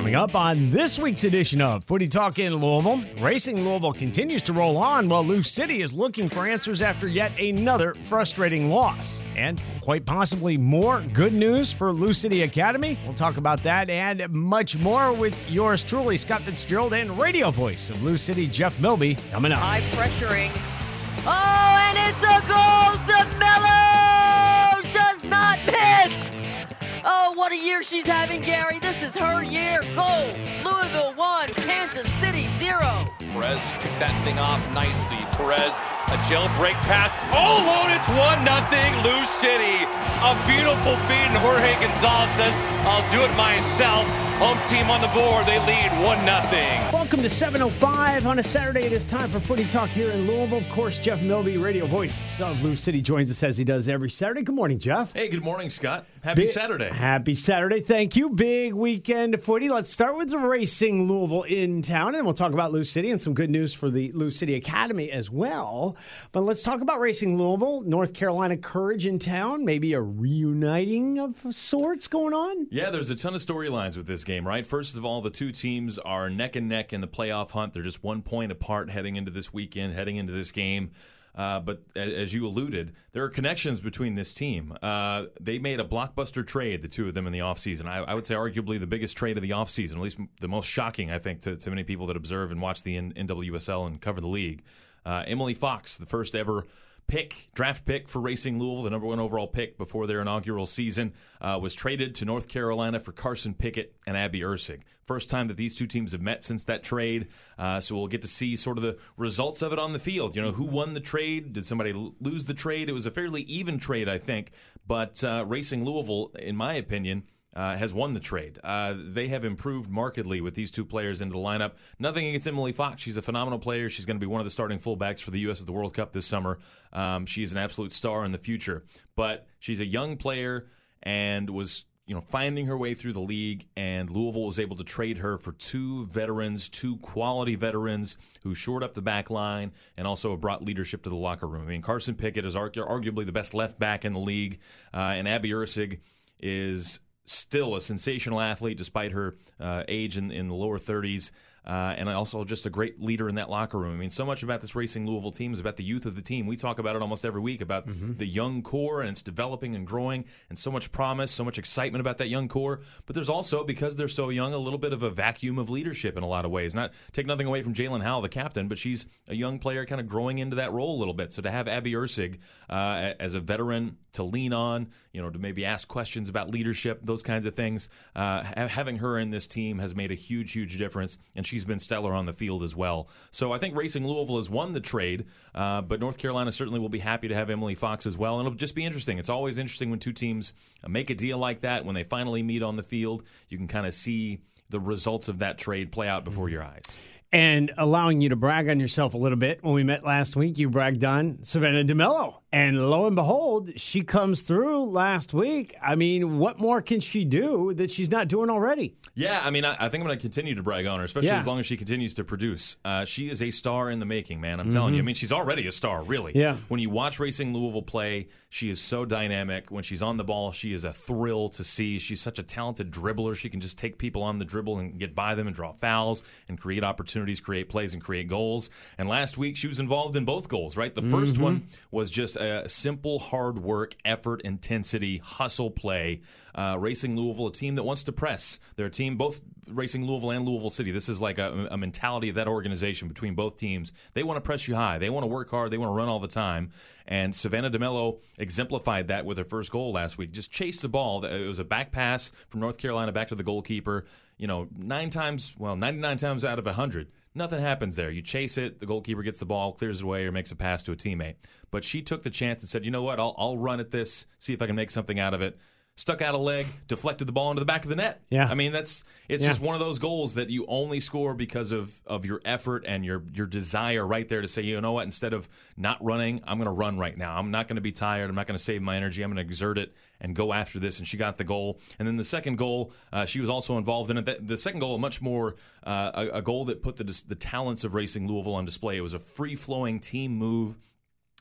Coming up on this week's edition of Footy Talk in Louisville, Racing Louisville continues to roll on while Lou City is looking for answers after yet another frustrating loss. And quite possibly more good news for Lou City Academy. We'll talk about that and much more with yours truly, Scott Fitzgerald, and radio voice of Lou City, Jeff Milby, coming up. High pressuring. Oh, and it's a goal DeMello! What a year she's having, Gary. This is her year. Goal. Louisville 1, Kansas City 0. Perez picked that thing off nicely. Perez, a jailbreak pass. Oh, and it's 1 nothing. Lou City. A beautiful feed, and Jorge Gonzalez says, I'll do it myself. Home team on the board. They lead 1 nothing. Welcome to 7.05 on a Saturday. It is time for Footy Talk here in Louisville. Of course, Jeff Milby, radio voice of Lou City, joins us as he does every Saturday. Good morning, Jeff. Hey, good morning, Scott. Happy Big- Saturday. Happy Saturday. Thank you. Big weekend of footy. Let's start with the Racing Louisville in town, and then we'll talk about Lou City and some good news for the Lou City Academy as well. But let's talk about Racing Louisville, North Carolina Courage in town, maybe a reuniting of sorts going on. Yeah, there's a ton of storylines with this game, right? First of all, the two teams are neck and neck in the playoff hunt. They're just one point apart heading into this weekend, heading into this game. Uh, but as you alluded, there are connections between this team. Uh, they made a blockbuster trade, the two of them, in the offseason. I, I would say arguably the biggest trade of the offseason, at least the most shocking, I think, to, to many people that observe and watch the N- NWSL and cover the league. Uh, Emily Fox, the first ever pick, draft pick for Racing Louisville, the number one overall pick before their inaugural season, uh, was traded to North Carolina for Carson Pickett and Abby Erceg. First time that these two teams have met since that trade, uh, so we'll get to see sort of the results of it on the field. You know, who won the trade? Did somebody lose the trade? It was a fairly even trade, I think, but uh, Racing Louisville, in my opinion, uh, has won the trade. Uh, they have improved markedly with these two players into the lineup. Nothing against Emily Fox. She's a phenomenal player. She's going to be one of the starting fullbacks for the U.S. at the World Cup this summer. Um, she's an absolute star in the future. But she's a young player and was you know finding her way through the league and Louisville was able to trade her for two veterans two quality veterans who shored up the back line and also have brought leadership to the locker room I mean Carson Pickett is arguably the best left back in the league uh, and Abby Erceg is still a sensational athlete despite her uh, age in, in the lower 30s. Uh, and also just a great leader in that locker room. I mean, so much about this Racing Louisville team is about the youth of the team. We talk about it almost every week about the young core and it's developing and growing, and so much promise, so much excitement about that young core. But there's also, because they're so young, a little bit of a vacuum of leadership in a lot of ways. Not take nothing away from Jaelin Howell, the captain, but she's a young player kind of growing into that role a little bit. So to have Abby Erceg uh, as a veteran to lean on, you know, to maybe ask questions about leadership, those kinds of things, uh, ha- having her in this team has made a huge, huge difference, and she's been stellar on the field as well. So I think Racing Louisville has won the trade, uh, but North Carolina certainly will be happy to have Emily Fox as well, and it'll just be interesting. It's always interesting when two teams make a deal like that. When they finally meet on the field, you can kind of see the results of that trade play out before your eyes. and allowing you to brag on yourself a little bit. When we met last week, you bragged on Savannah DeMello. And lo and behold, she comes through last week. I mean, what more can she do that she's not doing already? Yeah, I mean, I, I think I'm going to continue to brag on her, especially Yeah. as long as she continues to produce. Uh, she is a star in the making, man. I'm telling you. I mean, she's already a star, really. Mm-hmm. Yeah. When you watch Racing Louisville play, she is so dynamic. When she's on the ball, she is a thrill to see. She's such a talented dribbler. She can just take people on the dribble and get by them and draw fouls and create opportunities, create plays, and create goals. And last week, she was involved in both goals, right? The 1st Mm-hmm. one was just simple hard work, effort, intensity, hustle play. Uh, Racing Louisville, a team that wants to press. They're a team, both Racing Louisville and Louisville City. This is like a, a mentality of that organization between both teams. They want to press you high. They want to work hard. They want to run all the time. And Savannah DeMello exemplified that with her first goal last week. Just chased the ball. It was a back pass from North Carolina back to the goalkeeper. You know, nine times, well, 99 times out of 100, Nothing happens there. You chase it, the goalkeeper gets the ball, clears it away, or makes a pass to a teammate. But she took the chance and said, you know what, I'll, I'll run at this, see if I can make something out of it. Stuck out a leg, deflected the ball into the back of the net. Yeah. I mean that's it's Yeah. just one of those goals that you only score because of of your effort and your your desire right there to say, you know what, instead of not running, I'm going to run right now. I'm not going to be tired. I'm not going to save my energy. I'm going to exert it and go after this. And she got the goal. And then the second goal, uh, she was also involved in it. The, the second goal, a much more uh, a, a goal that put the the talents of Racing Louisville on display. It was a free flowing team move.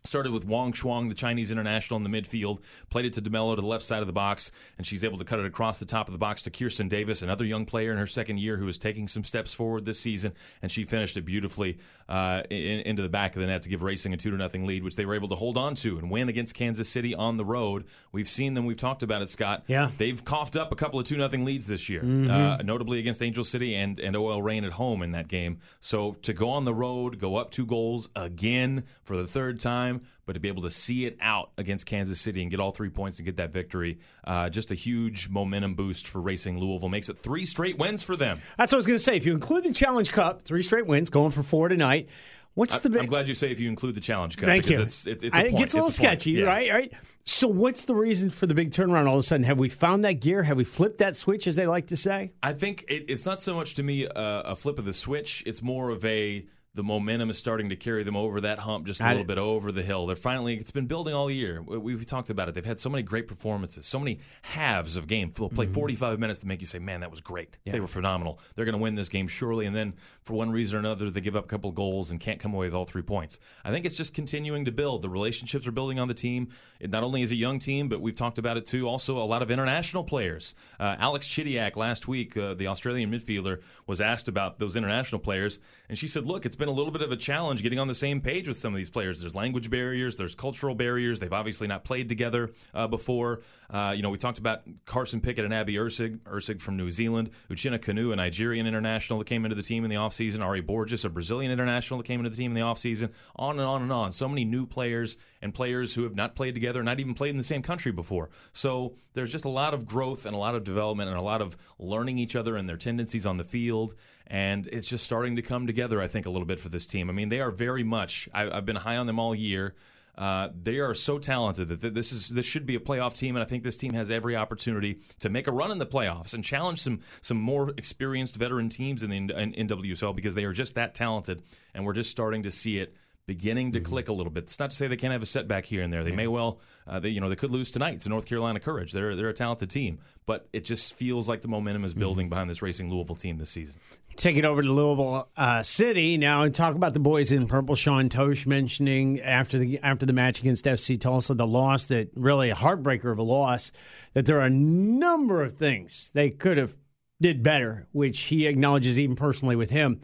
Started with Wang Shuang, the Chinese international in the midfield, played it to DeMello to the left side of the box, and she's able to cut it across the top of the box to Kirsten Davis, another young player in her second year who is taking some steps forward this season, and she finished it beautifully uh, in, into the back of the net to give Racing a two to nothing lead, which they were able to hold on to and win against Kansas City on the road. We've seen them, we've talked about it, Scott. Yeah. they've coughed up a couple of two nothing leads this year, Mm-hmm. uh, notably against Angel City and and OL Reign at home in that game. So to go on the road, go up two goals again for the third time, but to be able to see it out against Kansas City and get all three points and get that victory, uh, just a huge momentum boost for Racing Louisville. Makes it three straight wins for them. That's what I was going to say. If you include the Challenge Cup, three straight wins, going for four tonight. What's the big? I'm glad you say if you include the Challenge Cup. Thank because you. It's, it's, it's a I- it gets a little It's point. sketchy, Yeah. right? Right. So, what's the reason for the big turnaround all of a sudden? Have we found that gear? Have we flipped that switch, as they like to say? I think it, it's not so much to me a, a flip of the switch. It's more of a the momentum is starting to carry them over that hump just a little bit over the hill. They're finally it's been building all year. We- We've talked about it. They've had so many great performances, so many halves of game. They'll Mm-hmm. play 45 minutes to make you say, "Man, that was great. They were phenomenal. They're going to win this game surely." And then for one reason or another, they give up a couple goals and can't come away with all three points. I think it's just continuing to build. The relationships are building on the team. It not only is a young team, but we've talked about it too. Also, a lot of international players. Uh, Alex Chidiac last week, uh, the Australian midfielder, was asked about those international players, and she said, "Look, it's been a little bit of a challenge getting on the same page with some of these players. There's language barriers, there's cultural barriers. They've obviously not played together uh, before. Uh, you know, we talked about Carson Pickett and Abby Erceg, Erceg from New Zealand, Uchenna Kanu, a Nigerian international that came into the team in the offseason, Ari Borges, a Brazilian international that came into the team in the offseason, on and on and on. So many new players and players who have not played together, not even played in the same country before. So there's just a lot of growth and a lot of development and a lot of learning each other and their tendencies on the field. And it's just starting to come together, I think, a little bit for this team. I mean, they are very much, I, I've been high on them all year. Uh, they are so talented that this is this should be a playoff team, and I think this team has every opportunity to make a run in the playoffs and challenge some some more experienced veteran teams in the in, in WSL because they are just that talented, and we're just starting to see it beginning to click a little bit. It's not to say they can't have a setback here and there. They may well, uh, they you know they could lose tonight to North Carolina Courage. They're they're a talented team, but it just feels like the momentum is building behind this Racing Louisville team this season. Take it over to Louisville uh, City now and talk about the boys in purple. Sean Totsch mentioning after the after the match against FC Tulsa, the loss that really a heartbreaker of a loss. That there are a number of things they could have did better, which he acknowledges even personally with him.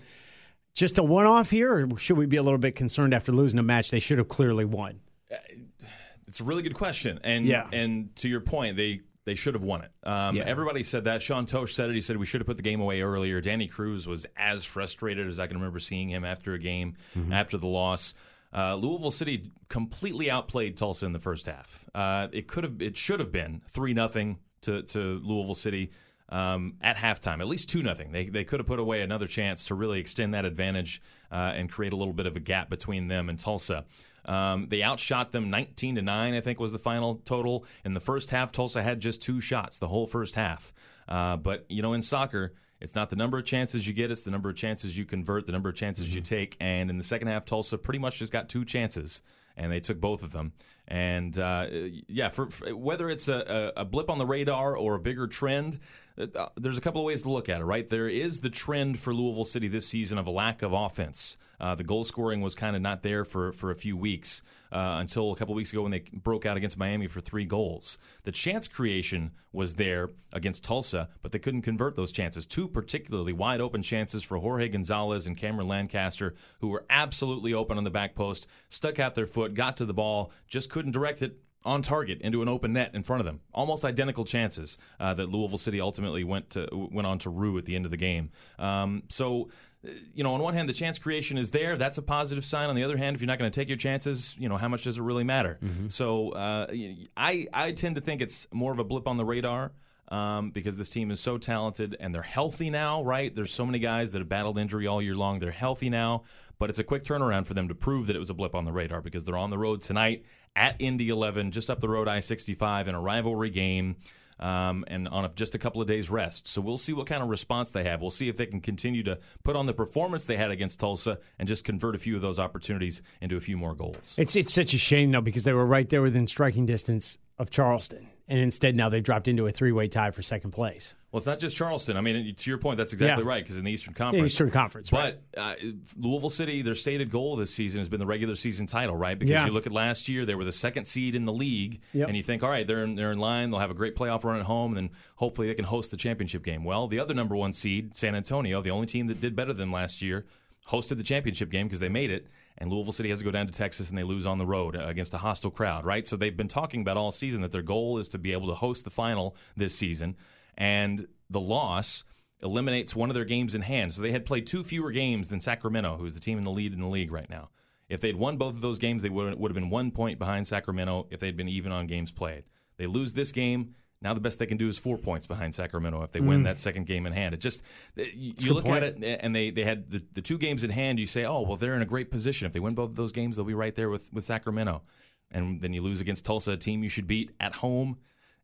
Just a one off here, or should we be a little bit concerned after losing a match they should have clearly won? It's a really good question, and Yeah. and to your point, they they should have won it. Um, Yeah. Everybody said that. Sean Totsch said it. He said we should have put the game away earlier. Danny Cruz was as frustrated as I can remember seeing him after a game Mm-hmm. after the loss. Uh, Louisville City completely outplayed Tulsa in the first half. Uh, it could have, it should have been three nothing to to Louisville City um, at halftime, at least two nothing. They they could have put away another chance to really extend that advantage uh, and create a little bit of a gap between them and Tulsa. Um, they outshot them 19 to nine, I think was the final total. In the first half, Tulsa had just two shots the whole first half. Uh, but you know, in soccer. It's not the number of chances you get; it's the number of chances you convert, the number of chances you take. And in the second half, Tulsa pretty much just got two chances, and they took both of them. And uh, yeah, for, for whether it's a, a, blip on the radar or a bigger trend, uh, there's a couple of ways to look at it. Right, there is the trend for Louisville City this season of a lack of offense. Uh, the goal scoring was kind of not there for for a few weeks uh, until a couple weeks ago when they broke out against Miami for three goals. The chance creation was there against Tulsa, but they couldn't convert those chances. Two particularly wide open chances for Jorge Gonzalez and Cameron Lancaster, who were absolutely open on the back post, stuck out their foot, got to the ball, just couldn't direct it on target into an open net in front of them. Almost identical chances uh, that Louisville City ultimately went to went on to rue at the end of the game. Um, so. You know, on one hand, the chance creation is there. That's a positive sign. On the other hand, if you're not going to take your chances, you know, how much does it really matter? So, uh, I I tend to think it's more of a blip on the radar um, because this team is so talented and they're healthy now, right? There's so many guys that have battled injury all year long. They're healthy now, but it's a quick turnaround for them to prove that it was a blip on the radar because they're on the road tonight at Indy 11, just up the road I 65 in a rivalry game. um, and on a, just a couple of days rest. So we'll see what kind of response they have. We'll see if they can continue to put on the performance they had against Tulsa and just convert a few of those opportunities into a few more goals. It's it's such a shame though because they were right there within striking distance of Charleston, and instead now they've dropped into a three way tie for second place. Well, it's not just Charleston. I mean, to your point, that's exactly Yeah. right because in the Eastern Conference, Eastern Conference, But uh, Louisville City, their stated goal this season has been the regular season title, right? Because Yeah. you look at last year, they were the second seed in the league, Yep. and you think, all right, they're in, they're in line. They'll have a great playoff run at home, and then hopefully they can host the championship game. Well, the other number one seed, San Antonio, the only team that did better than last year, hosted the championship game because they made it. And Louisville City has to go down to Texas and they lose on the road uh, against a hostile crowd, right? So they've been talking about all season that their goal is to be able to host the final this season. And the loss eliminates one of their games in hand. So they had played two fewer games than Sacramento, who's the team in the lead in the league right now. If they'd won both of those games, they would, would have been one point behind Sacramento if they'd been even on games played. They lose this game. Now the best they can do is four points behind Sacramento if they win that second game in hand. It just you, Mm. you look point. at it and they, they had the, the two games in hand. You say, oh well, they're in a great position. If they win both of those games, they'll be right there with with Sacramento. And then you lose against Tulsa, a team you should beat at home.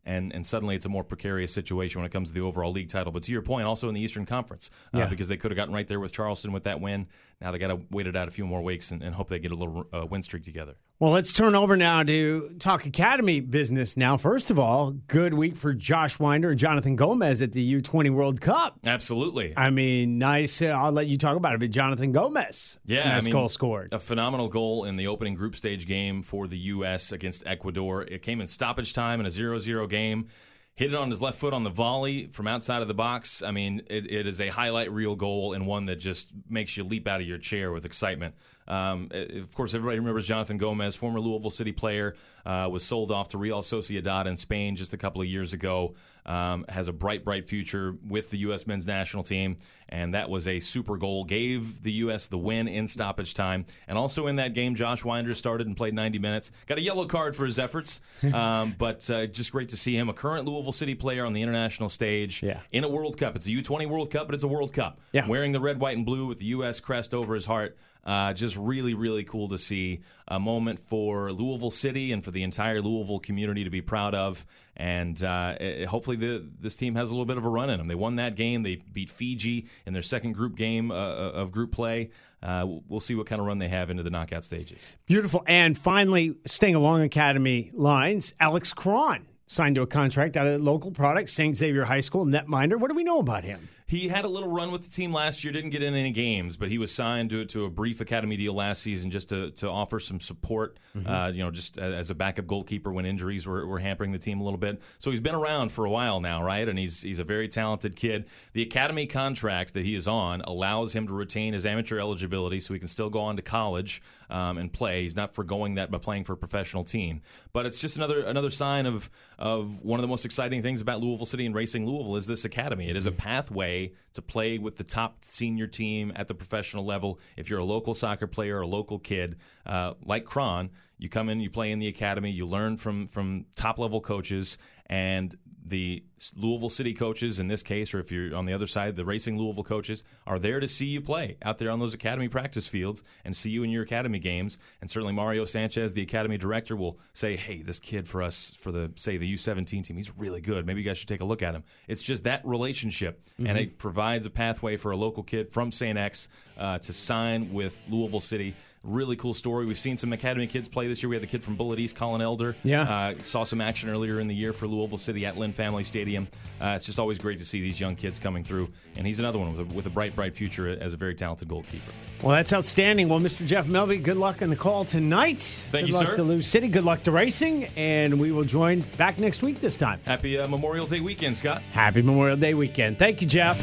And, and suddenly it's a more precarious situation when it comes to the overall league title. But to your point, also in the Eastern Conference, uh, Yeah. because they could have gotten right there with Charleston with that win. Now they got to wait it out a few more weeks and, and hope they get a little uh, win streak together. Well, let's turn over now to talk Academy business now. First of all, good week for Josh Wynder and Jonathan Gomez at the U20 World Cup. Absolutely. I mean, nice. Uh, I'll let you talk about it, but Jonathan Gomez, Yeah, nice I mean, goal scored. A phenomenal goal in the opening group stage game for the U.S. against Ecuador. It came in stoppage time in a 0 0 game. Hit it on his left foot on the volley from outside of the box. I mean, it, it is a highlight reel goal and one that just makes you leap out of your chair with excitement. Um, eh, of course, everybody remembers Jonathan Gomez, former Louisville City player, uh, was sold off to Real Sociedad in Spain just a couple of years ago. Um, has a bright, bright future with the U.S. men's national team, and that was a super goal. Gave the U.S. the win in stoppage time, and also in that game, Josh Wynder started and played 90 minutes. Got a yellow card for his efforts, um, but uh, just great to see him, a current Louisville City player on the international stage Yeah. in a World Cup. It's a U20 World Cup, but it's a World Cup. Yeah. Wearing the red, white, and blue with the U.S. crest over his heart. Uh, just really, really cool to see a moment for Louisville City and for the entire Louisville community to be proud of. And uh, eh, hopefully, the, this team has a little bit of a run in them. They won that game. They beat Fiji in their second group game uh, of group play. Uh, we'll see what kind of run they have into the knockout stages. Beautiful. And finally, staying along Academy lines, Alex Cron signed to a contract out of local product, St. Xavier High School, netminder. What do we know about him? He had a little run with the team last year, didn't get in any games, but he was signed to, to a brief academy deal last season just to, to offer some support, uh, you know, just as a backup goalkeeper when injuries were, were hampering the team a little bit. So he's been around for a while now, right? And he's he's a very talented kid. The academy contract that he is on allows him to retain his amateur eligibility so he can still go on to college um, and play. He's not foregoing that by playing for a professional team. But it's just another another sign of of one of the most exciting things about Louisville City and Racing Louisville is this academy. It is a pathway to play with the top senior team at the professional level. If you're a local soccer player or a local kid, uh, like Cron, you come in, you play in the academy, you learn from from top level coaches, and the Louisville City coaches in this case, or if you're on the other side, the Racing Louisville coaches are there to see you play out there on those academy practice fields and see you in your academy games. And certainly Mario Sanchez, the academy director, will say, "Hey, this kid for us for the say the U17 team, he's really good. Maybe you guys should take a look at him." It's just that relationship, and it provides a pathway for a local kid from St. X uh, to sign with Louisville City. Really cool story. We've seen some academy kids play this year. We had the kid from Bullitt East, Colin Elder. Yeah. Uh, saw some action earlier in the year for Louisville City at Lynn Family Stadium. Uh, it's just always great to see these young kids coming through. And he's another one with a, with a bright, bright future as a very talented goalkeeper. Well, that's outstanding. Well, Mr. Jeff Milby, good luck on the call tonight. Thank good you, luck sir. to Lou City. Good luck to racing. And we will join back next week this time. Happy uh, Memorial Day weekend, Scott. Happy Memorial Day weekend. Thank you, Jeff.